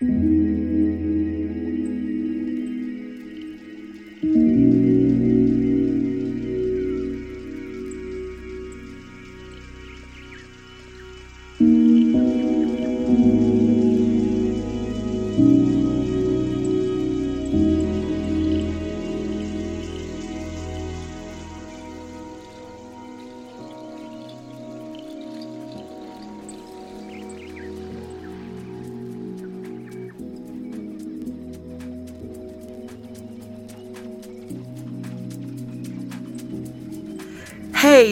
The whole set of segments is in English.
Hey,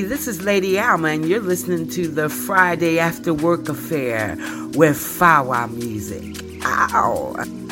this is Lady Alma, and you're listening to the Friday After Work Affair with Fawa Music. Ow!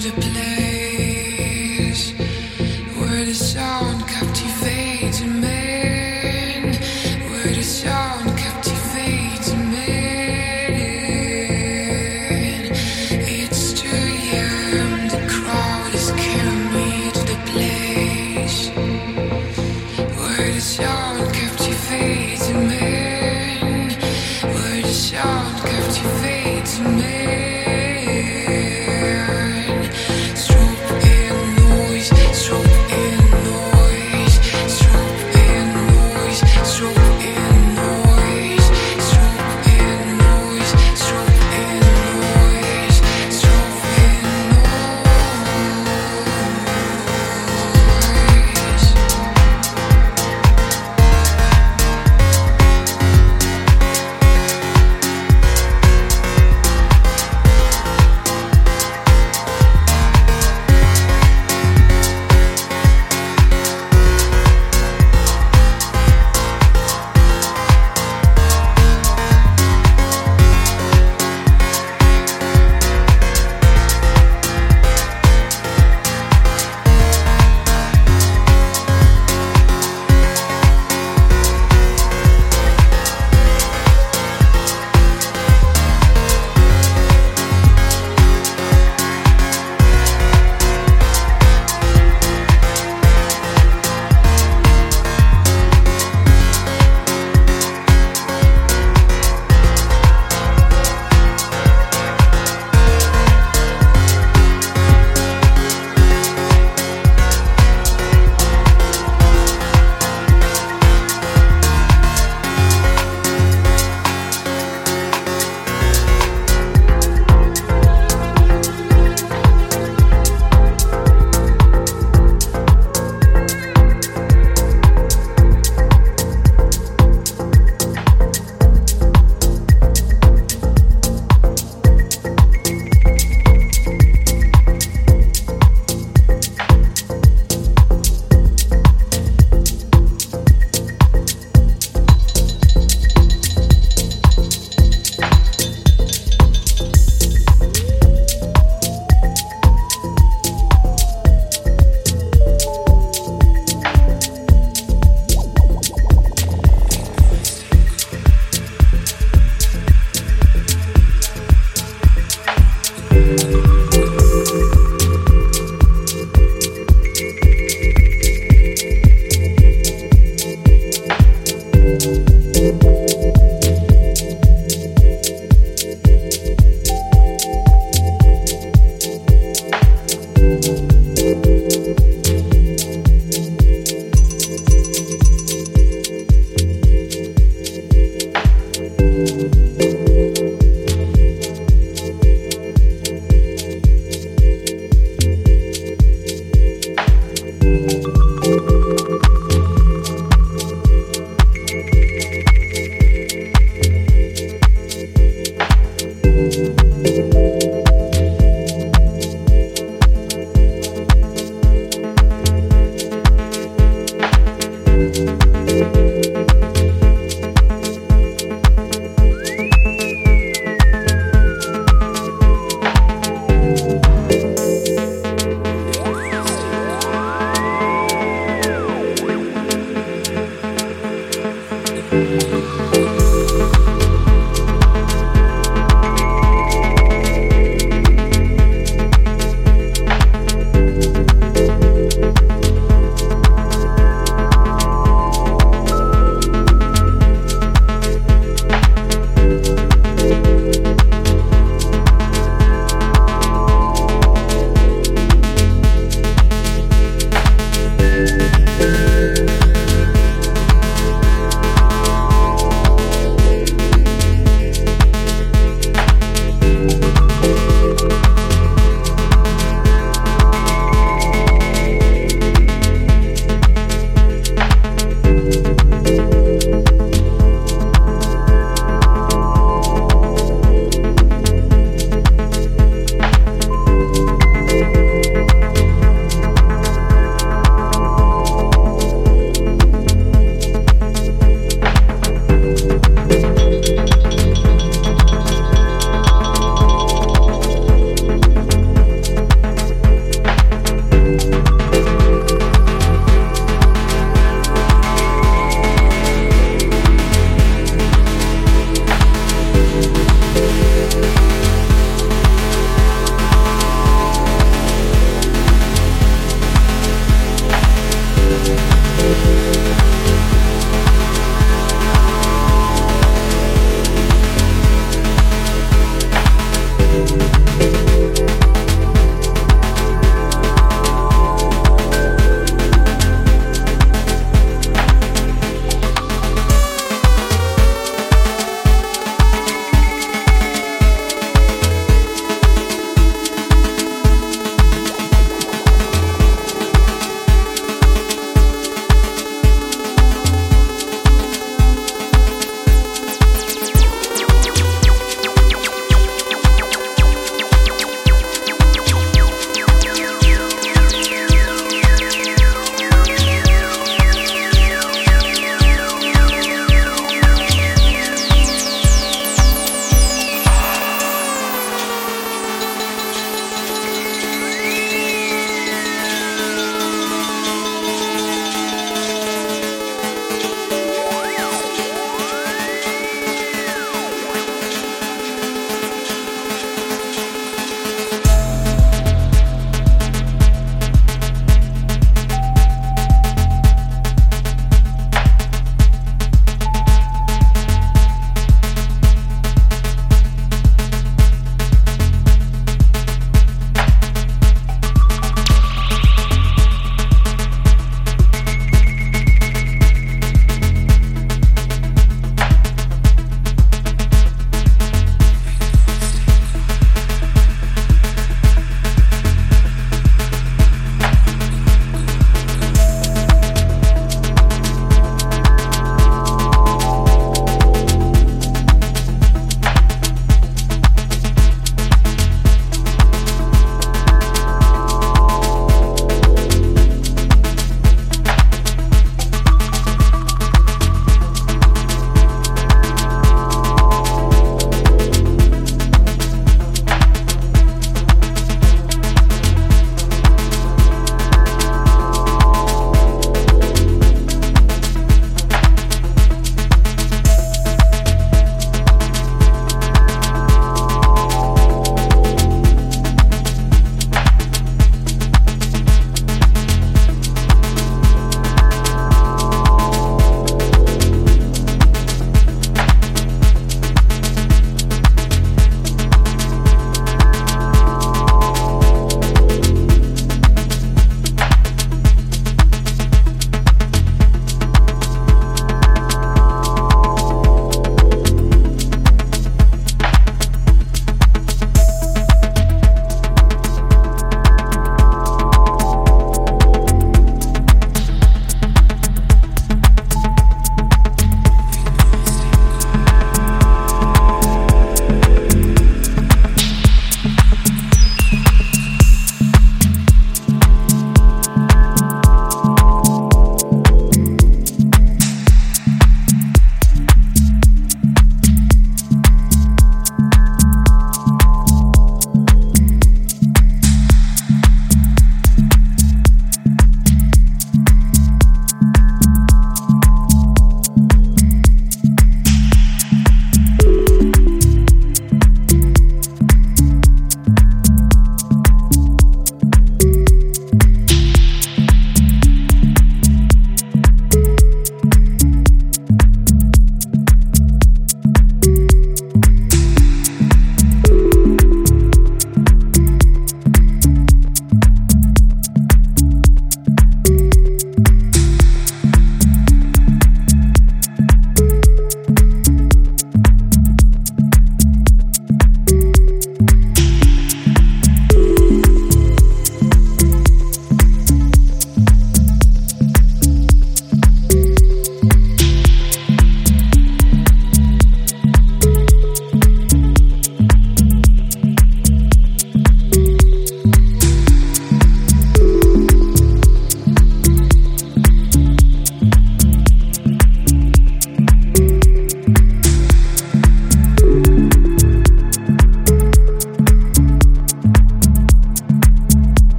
to play.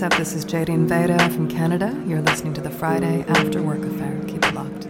What's up? This is Jadine Veda from Canada. You're listening to the Friday After Work Affair. Keep it locked.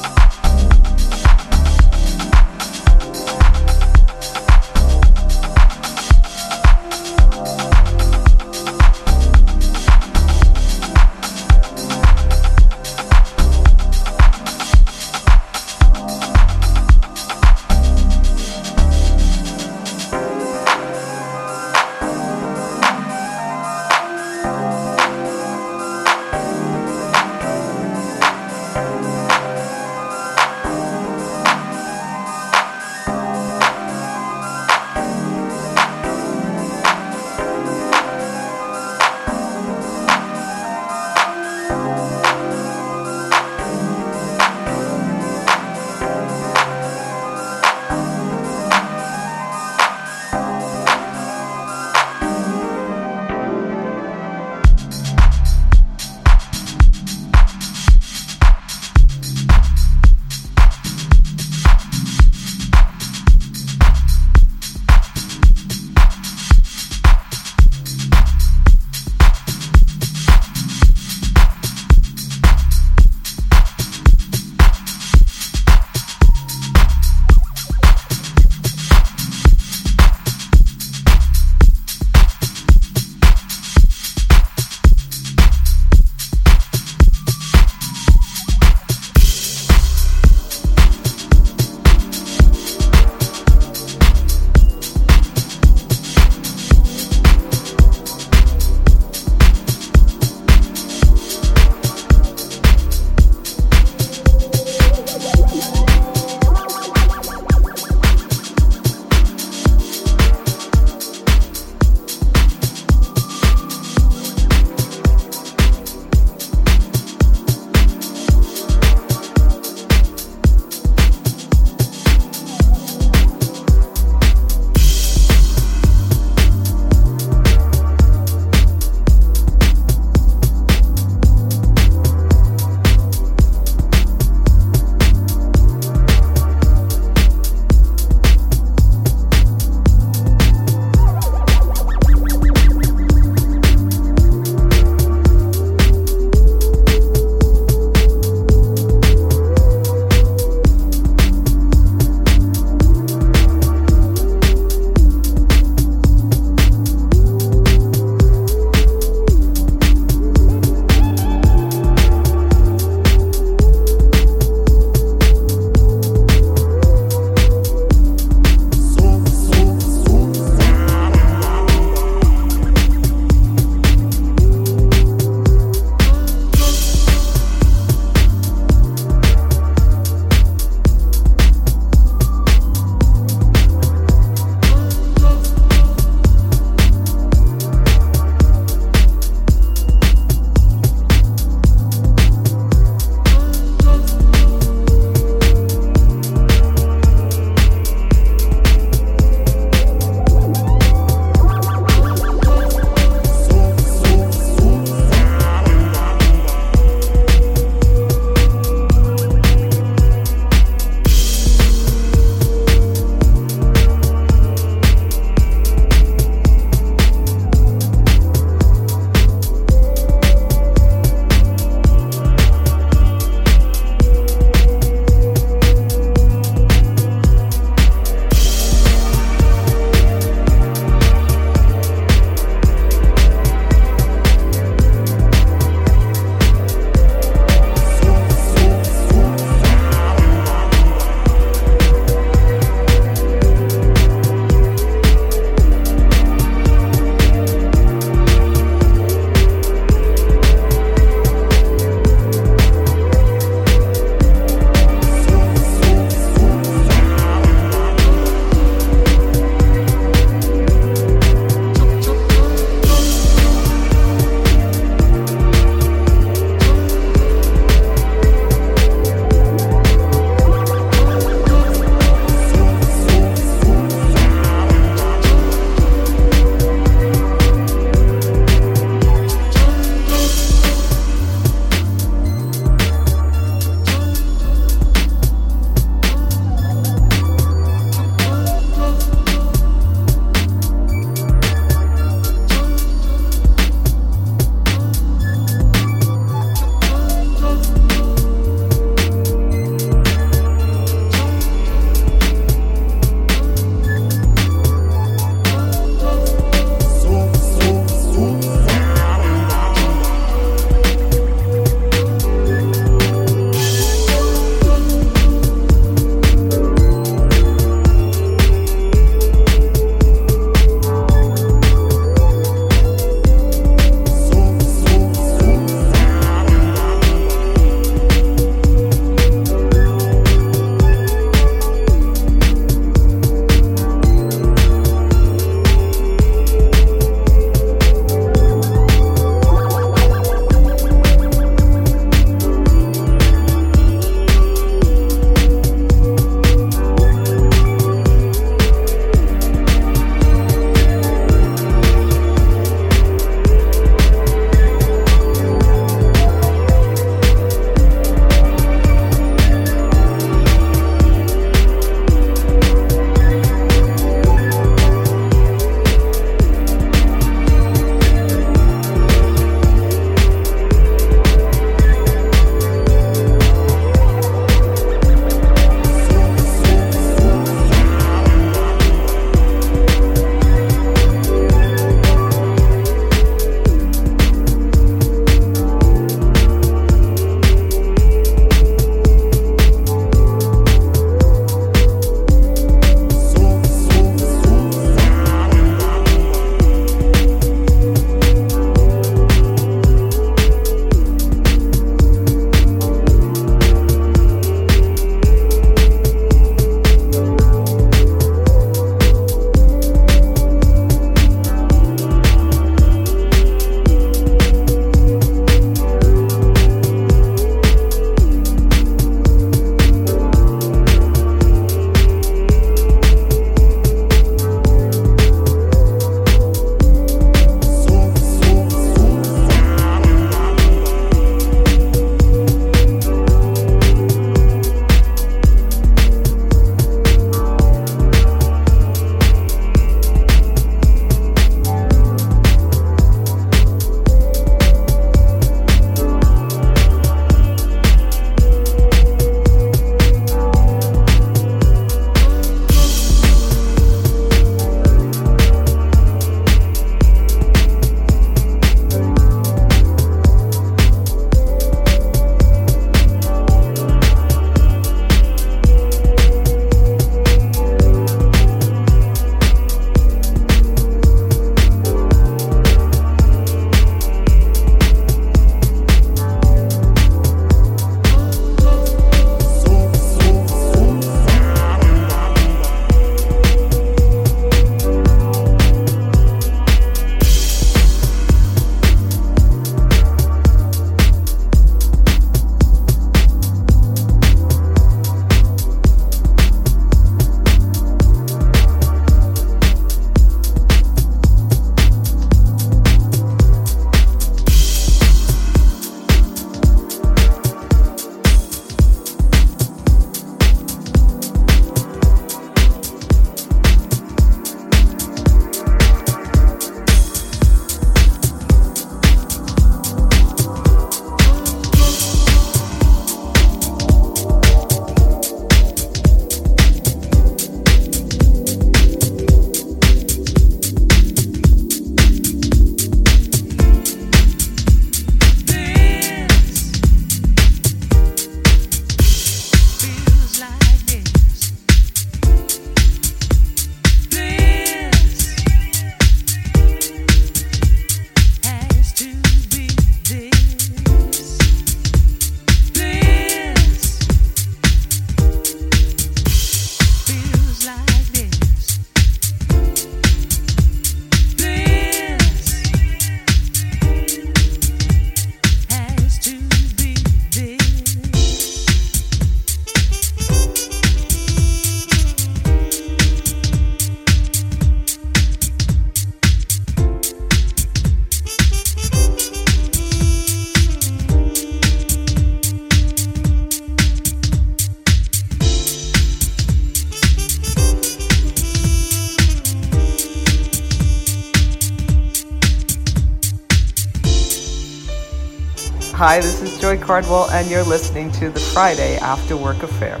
And you're listening to the Friday After Work Affair.